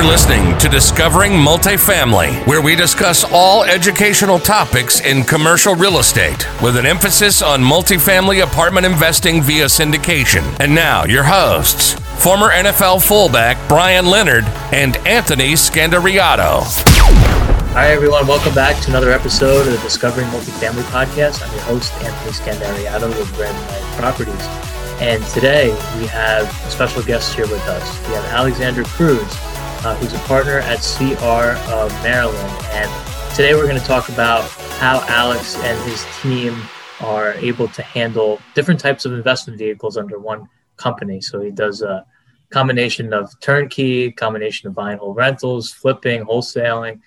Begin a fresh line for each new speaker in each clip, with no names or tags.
You're listening to Discovering Multifamily, where we discuss all educational topics in commercial real estate with an emphasis on multifamily apartment investing via syndication. And now, your hosts, former NFL fullback Brian Leonard and Anthony Scandariato.
Hi, everyone. Welcome back to another episode of the Discovering Multifamily podcast. I'm your host, Anthony Scandariato with Brandon Knight Properties. And today we have a special guest here with us. We have Alexander Cruz, uh, who's a partner at CR of Maryland. And today we're going to talk about how Alex and his team are able to handle different types of investment vehicles under one company. So he does a combination of turnkey, combination of buying whole rentals, flipping, wholesaling.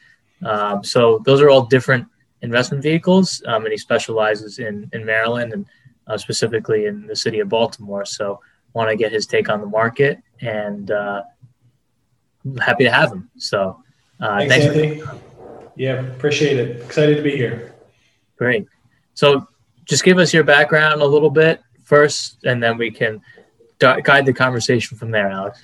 Um, so those are all different investment vehicles, um, and he specializes in in Maryland and uh, specifically in the city of Baltimore. So want to get his take on the market and uh, happy to have him. So
uh, thanks, thanks yeah, appreciate it. Excited to be here.
Great. So just give us your background a little bit first, and then we can guide the conversation from there, Alex.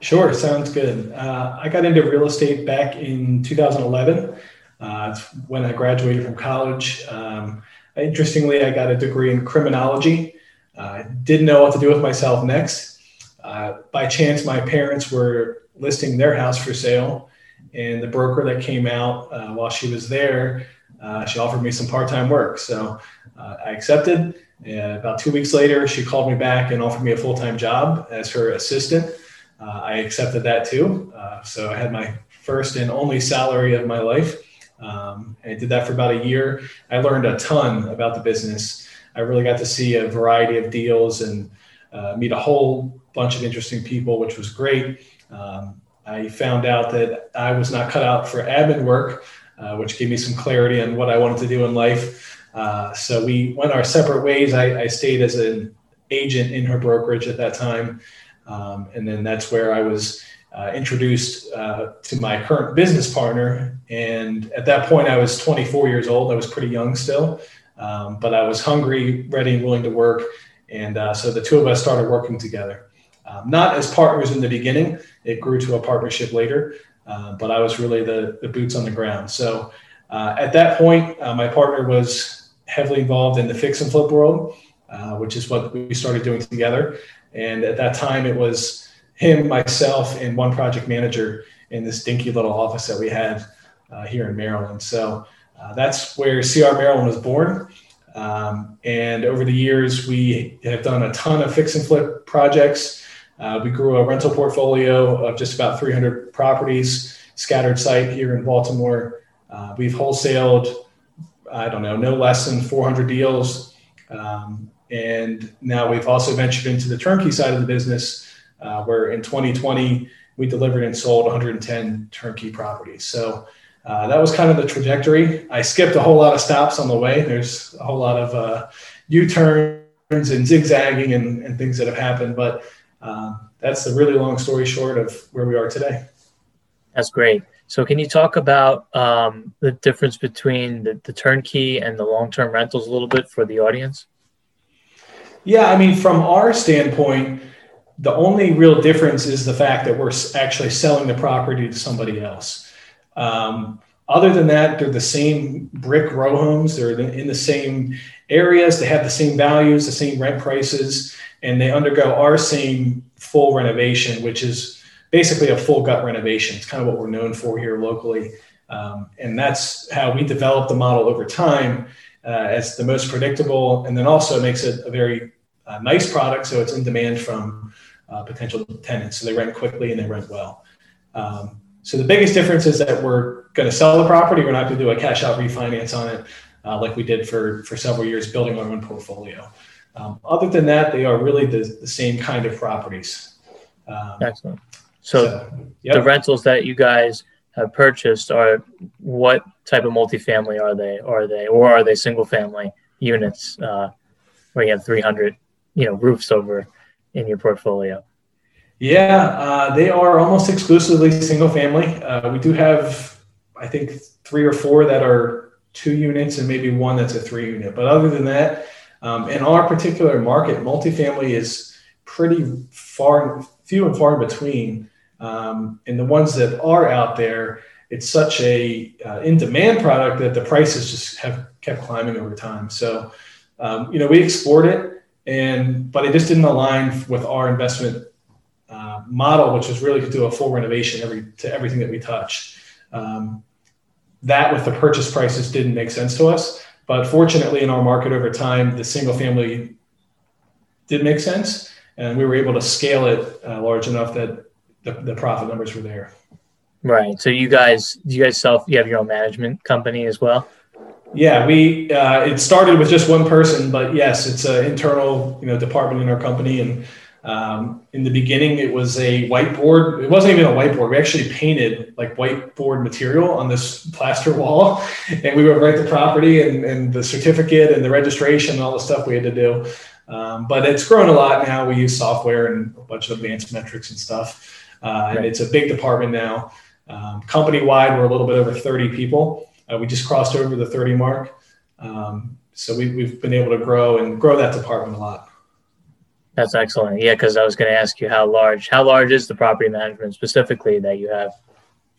Sure, sounds good. Uh, I got into real estate back in 2011. Uh, when I graduated from college. Um, interestingly, I got a degree in criminology. Uh, didn't know what to do with myself next. Uh, by chance, my parents were listing their house for sale, and the broker that came out uh, while she was there, uh, she offered me some part-time work. So I accepted. And about two weeks later, she called me back and offered me a full-time job as her assistant. Uh, I accepted that too. Uh, so I had my first and only salary of my life. Um, I did that for about a year. I learned a ton about the business. I really got to see a variety of deals and uh, meet a whole bunch of interesting people, which was great. Um, I found out that I was not cut out for admin work, uh, which gave me some clarity on what I wanted to do in life. Uh, so we went our separate ways. I, I stayed as an agent in her brokerage at that time. Um, and then that's where I was uh, introduced uh, to my current business partner. And at that point, I was 24 years old. I was pretty young still, um, but I was hungry, ready, and willing to work. And uh, so the two of us started working together. Um, not as partners in the beginning, it grew to a partnership later, uh, but I was really the, the boots on the ground. So uh, at that point, uh, my partner was heavily involved in the fix and flip world, which is what we started doing together. And at that time, it was him, myself, and one project manager in this dinky little office that we had uh, here in Maryland. So uh, that's where CR Maryland was born. Um, and over the years, we have done a ton of fix and flip projects. Uh, we grew a rental portfolio of just about 300 properties, scattered site here in Baltimore. Uh, we've wholesaled, I don't know, no less than 400 deals. Um, and now we've also ventured into the turnkey side of the business, uh, where in 2020 we delivered and sold 110 turnkey properties. So uh, that was kind of the trajectory. I skipped a whole lot of stops on the way. There's a whole lot of uh, U-turns and zigzagging and, and, things that have happened, but um, that's the really long story short of where we are today.
That's great. So, can you talk about um, the difference between the, the turnkey and the long-term rentals a little bit for the audience?
Yeah, I mean, from our standpoint, the only real difference is the fact that we're actually selling the property to somebody else. Um, other than that, they're the same brick row homes. They're in the same areas. They have the same values, the same rent prices, and they undergo our same full renovation, which is basically a full gut renovation. It's kind of what we're known for here locally. Um, and that's how we develop the model over time uh, as the most predictable, and then also makes it a very uh, nice product, so it's in demand from uh, potential tenants. So they rent quickly and they rent well. Um, so the biggest difference is that we're going to sell the property. We're not going to do a cash out refinance on it uh, like we did for for several years building our own portfolio. Um, other than that, they are really the, the same kind of properties.
Um, Excellent. So, so yep. the rentals that you guys have purchased are what type of multifamily are they? Are they or are they single family units uh, where you have 300 you know roofs over in your portfolio?
Yeah, uh, they are almost exclusively single family. Uh, we do have, I think, three or four that are two units and maybe one that's a three unit. But other than that, um, in our particular market, multifamily is pretty far, few and far in between. Um, and the ones that are out there, it's such a uh, in demand product that the prices just have kept climbing over time. So, um, you know, we explored it, and but it just didn't align with our investment model, which was really to do a full renovation every to everything that we touch. Um, that with the purchase prices didn't make sense to us. But fortunately, in our market over time, the single family did make sense, and we were able to scale it uh, large enough that the, the profit numbers were there.
Right. So you guys, you guys self, you have your own management company as well.
Yeah, we uh, it started with just one person, but yes, it's an internal you know department in our company, and um, in the beginning it was a whiteboard. It wasn't even a whiteboard. We actually painted like whiteboard material on this plaster wall, and we would write the property and, and the certificate and the registration and all the stuff we had to do. Um, but it's grown a lot now. We use software and a bunch of advanced metrics and stuff, uh, right. and it's a big department now. Um, company wide, we're a little bit over 30 people. Uh, we just crossed over the 30 mark. Um, so we, we've been able to grow and grow that department a lot.
That's excellent. Yeah, because I was going to ask you how large, how large is the property management specifically that you have?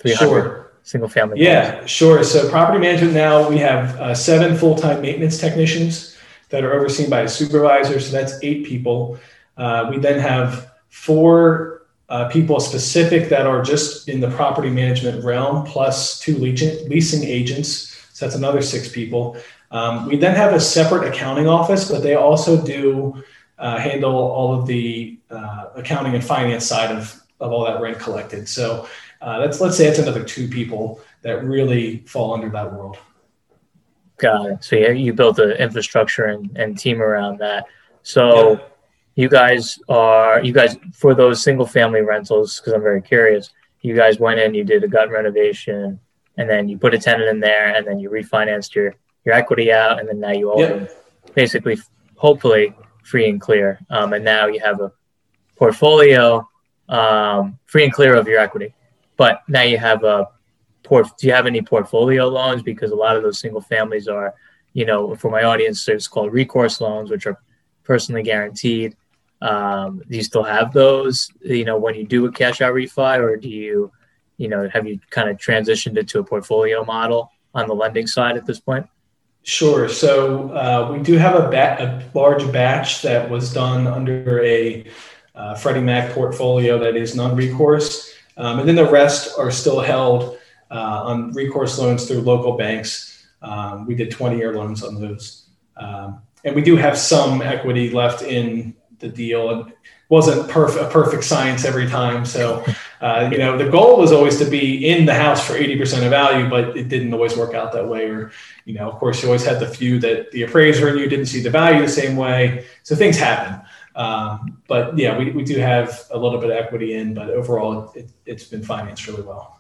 300 sure. single family.
Yeah, sure. So property management now we have uh, seven full time maintenance technicians that are overseen by a supervisor. So that's eight people. Uh, we then have four uh, people specific that are just in the property management realm, plus two leasing agents. So that's another six people. Um, we then have a separate accounting office, but they also do uh, handle all of the uh, accounting and finance side of, of all that rent collected. So uh, that's let's say it's another two people that really fall under that world.
Got it. So yeah, you built the infrastructure and, and team around that. So. Yeah you guys are you guys for those single family rentals because i'm very curious you guys went in you did a gut renovation and then you put a tenant in there and then you refinanced your your equity out and then now you own yep. basically hopefully free and clear. Um, and now you have a portfolio um, free and clear of your equity. But now you have a port do you have any portfolio loans? Because a lot of those single families are you know for my audience it's called recourse loans which are personally guaranteed. Um, do you still have those, you know, when you do a cash out refi, or do you, you know, have you kind of transitioned it to a portfolio model on the lending side at this point?
Sure. So uh, we do have a, ba- a, large batch that was done under a uh, Freddie Mac portfolio that is non-recourse, um, and then the rest are still held uh, on recourse loans through local banks. Um, we did 20-year loans on those, um, and we do have some equity left in the deal. It wasn't perfect a perfect science every time. So, uh, you know, the goal was always to be in the house for 80% of value, but it didn't always work out that way. Or, you know, of course, you always had the few that the appraiser and you didn't see the value the same way. So things happen. Um, but yeah, we, we do have a little bit of equity in, but overall, it, it's been financed really well.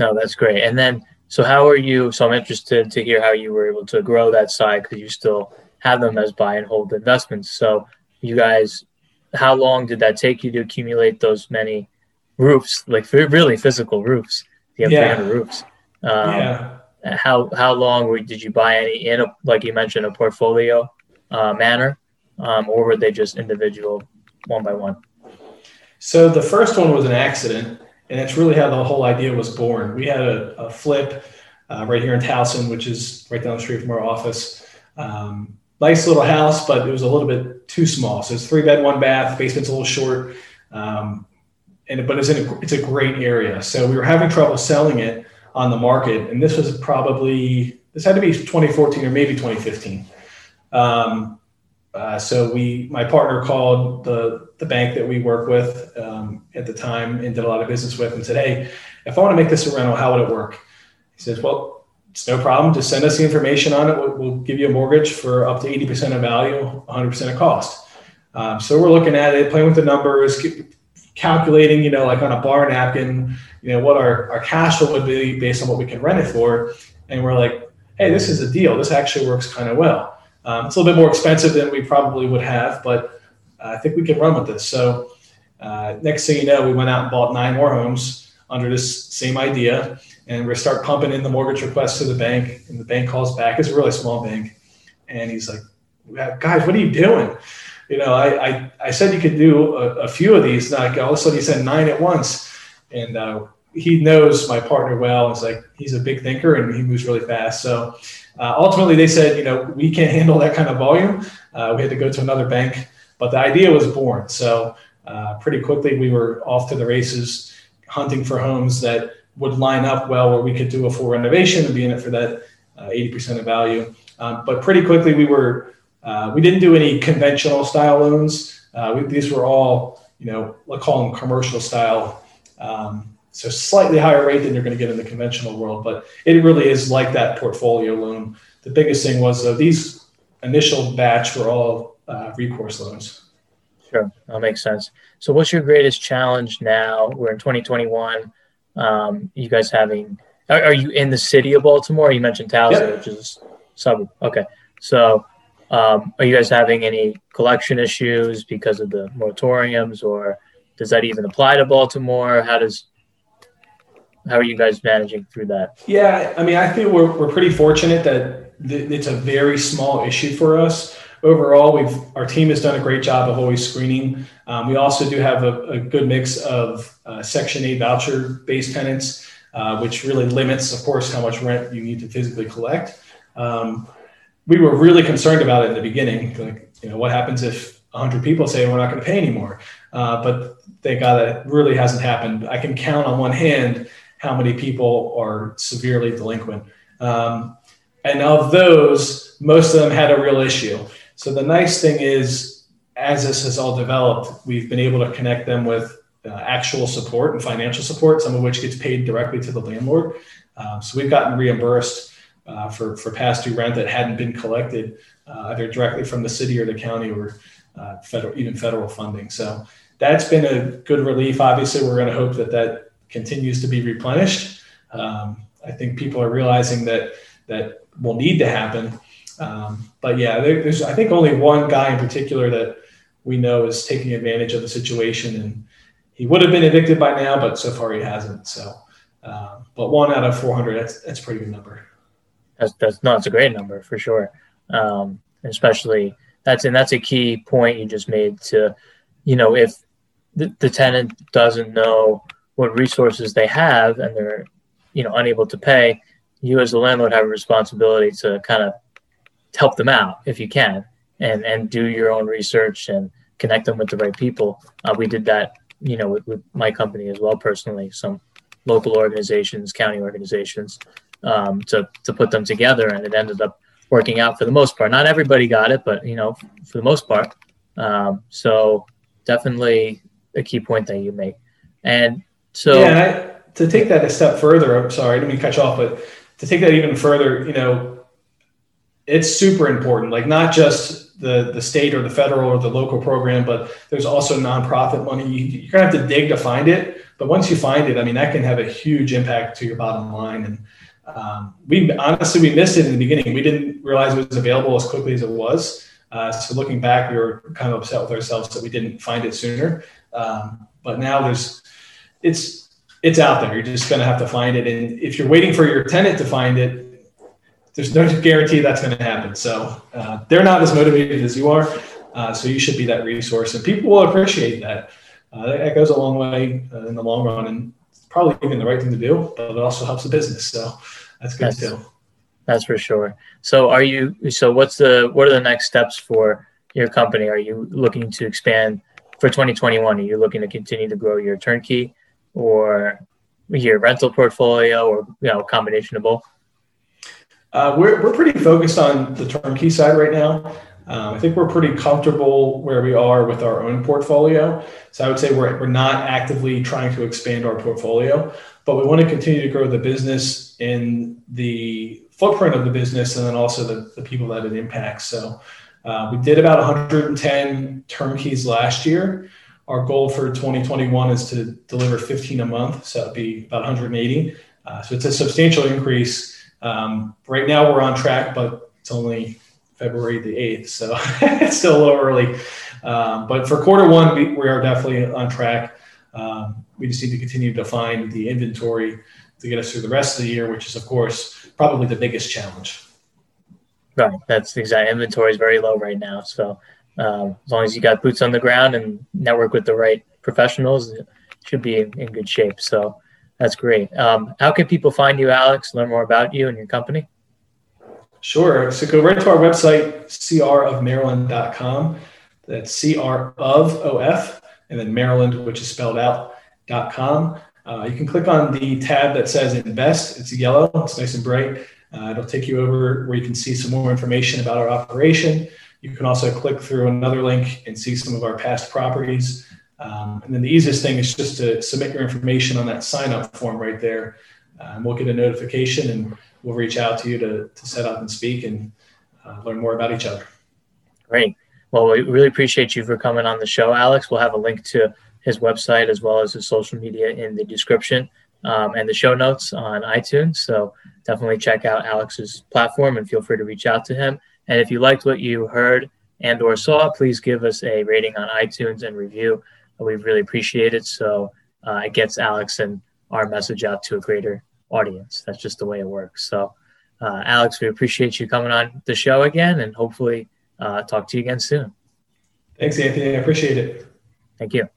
No, that's great. And then, so how are you? So I'm interested to hear how you were able to grow that side because you still have them as buy and hold investments. So you guys how long did that take you to accumulate those many roofs like really physical roofs you have yeah. 300 roofs um, yeah. how how long were, did you buy any in a, like you mentioned a portfolio uh, manner um, or were they just individual one by one
so the first one was an accident and that's really how the whole idea was born we had a, a flip uh, right here in towson which is right down the street from our office um, nice little house, but it was a little bit too small. So it's three bed, one bath. Basement's a little short, um, and but it's in a, it's a great area. So we were having trouble selling it on the market, and this was probably this had to be 2014 or maybe 2015. Um, uh, so we, my partner called the the bank that we work with um, at the time and did a lot of business with, and said, "Hey, if I want to make this a rental, how would it work?" He says, "Well, it's no problem. Just send us the information on it. We'll, we'll give you a mortgage for up to 80% of value, 100% of cost. Um, so we're looking at it, playing with the numbers, calculating, you know, like on a bar napkin, you know, what our, our cash flow would be based on what we can rent it for. And we're like, hey, this is a deal. This actually works kind of well. Um, it's a little bit more expensive than we probably would have, but uh, I think we can run with this. So uh, next thing you know, we went out and bought nine more homes under this same idea and we start pumping in the mortgage requests to the bank and the bank calls back it's a really small bank and he's like guys what are you doing you know i i, I said you could do a, a few of these like all of a sudden he said nine at once and uh, he knows my partner well. It's like he's a big thinker and he moves really fast. So uh, ultimately, they said, you know, we can't handle that kind of volume. Uh, we had to go to another bank, but the idea was born. So uh, pretty quickly, we were off to the races, hunting for homes that would line up well where we could do a full renovation and be in it for that 80% uh, of value. Um, but pretty quickly, we were uh, we didn't do any conventional style loans. Uh, we, these were all, you know, let's call them commercial style. Um, so slightly higher rate than you're going to get in the conventional world, but it really is like that portfolio loan. The biggest thing was though these initial batch were all uh, recourse loans.
Sure, that makes sense. So, what's your greatest challenge now? We're in 2021. Um, you guys having? Are, are, you in the city of Baltimore? You mentioned Towson, yep. which is suburb. Okay, so um, are you guys having any collection issues because of the moratoriums, or does that even apply to Baltimore? How does how are you guys managing through that?
Yeah, I mean, I think we're, we're pretty fortunate that th- it's a very small issue for us. Overall, we've our team has done a great job of always screening. Um, we also do have a, a good mix of uh, Section 8 voucher based tenants, uh, which really limits, of course, how much rent you need to physically collect. Um, we were really concerned about it in the beginning. Like, you know, what happens if 100 people say we're not going to pay anymore? Uh, but thank God that really hasn't happened. I can count on one hand how many people are severely delinquent. Um, and of those, most of them had a real issue. So the nice thing is, as this has all developed, we've been able to connect them with uh, actual support and financial support, some of which gets paid directly to the landlord. Um, so we've gotten reimbursed uh, for, for past due rent that hadn't been collected uh, either directly from the city or the county or uh, federal, even federal funding. So that's been a good relief. Obviously, we're going to hope that that continues to be replenished. Um, I think people are realizing that that will need to happen. Um, but yeah, there, there's I think only one guy in particular that we know is taking advantage of the situation, and he would have been evicted by now, but so far he hasn't. So, uh, but one out of 400, that's that's a pretty good number.
That's that's no, it's a great number for sure. Um, especially that's and that's a key point you just made to, you know, if the, the tenant doesn't know what resources they have and they're, you know, unable to pay, you as the landlord have a responsibility to kind of help them out if you can and and do your own research and connect them with the right people. Uh, we did that, you know, with, with my company as well personally. Some local organizations, county organizations, um, to to put them together, and it ended up working out for the most part. Not everybody got it, but you know, for the most part. Um, so definitely a key point that you make. And so,
yeah, I, to take that a step further, I'm sorry, I didn't mean off, but to take that even further, you know, it's super important. Like not just the the state or the federal or the local program, but there's also nonprofit money. You, you're gonna have to dig to find it, but once you find it, I mean, that can have a huge impact to your bottom line. And um, we honestly we missed it in the beginning. We didn't realize it was available as quickly as it was. Uh, so looking back, we were kind of upset with ourselves that we didn't find it sooner. Um, but now there's it's it's out there. You're just going to have to find it. And if you're waiting for your tenant to find it, there's no guarantee that's going to happen. So uh, they're not as motivated as you are. Uh, so you should be that resource, and people will appreciate that. Uh, that goes a long way uh, in the long run, and probably even the right thing to do. But it also helps the business. So that's good that's, too.
That's for sure. So are you? So what's the? What are the next steps for your company? Are you looking to expand for 2021? Are you looking to continue to grow your turnkey? or your rental portfolio or you know combination of both?
Uh, we're, we're pretty focused on the turnkey side right now. Um, I think we're pretty comfortable where we are with our own portfolio. So I would say we're, we're not actively trying to expand our portfolio, but we want to continue to grow the business in the footprint of the business and then also the, the people that it impacts. So uh, we did about 110 turnkeys last year. Our goal for 2021 is to deliver 15 a month, so it'd be about 180. Uh, so it's a substantial increase. Um, right now we're on track, but it's only February the 8th, so it's still a little early. Um, but for quarter one, we, we, are definitely on track. Um, we just need to continue to find the inventory to get us through the rest of the year, which is, of course, probably the biggest challenge.
Right. That's the exact inventory is very low right now. So um, as long as you got boots on the ground and network with the right professionals, it should be in, in good shape. So that's great. Um, how can people find you, Alex? Learn more about you and your company.
Sure. So go right to our website, crofmaryland.com. That's cr of of and then Maryland, which is spelled out dot com. Uh, you can click on the tab that says invest. It's yellow. It's nice and bright. Uh, it'll take you over where you can see some more information about our operation. You can also click through another link and see some of our past properties. Um, and then the easiest thing is just to submit your information on that sign up form right there. Uh, and we'll get a notification and we'll reach out to you to, to set up and speak and uh, learn more about each other.
Great. Well, we really appreciate you for coming on the show, Alex. We'll have a link to his website as well as his social media in the description um, and the show notes on iTunes. So definitely check out Alex's platform and feel free to reach out to him. And if you liked what you heard and or saw, please give us a rating on iTunes and review. We really appreciate it. So uh, it gets Alex and our message out to a greater audience. That's just the way it works. So, uh, Alex, we appreciate you coming on the show again and hopefully uh, talk to you again soon.
Thanks, Anthony. I appreciate it.
Thank you.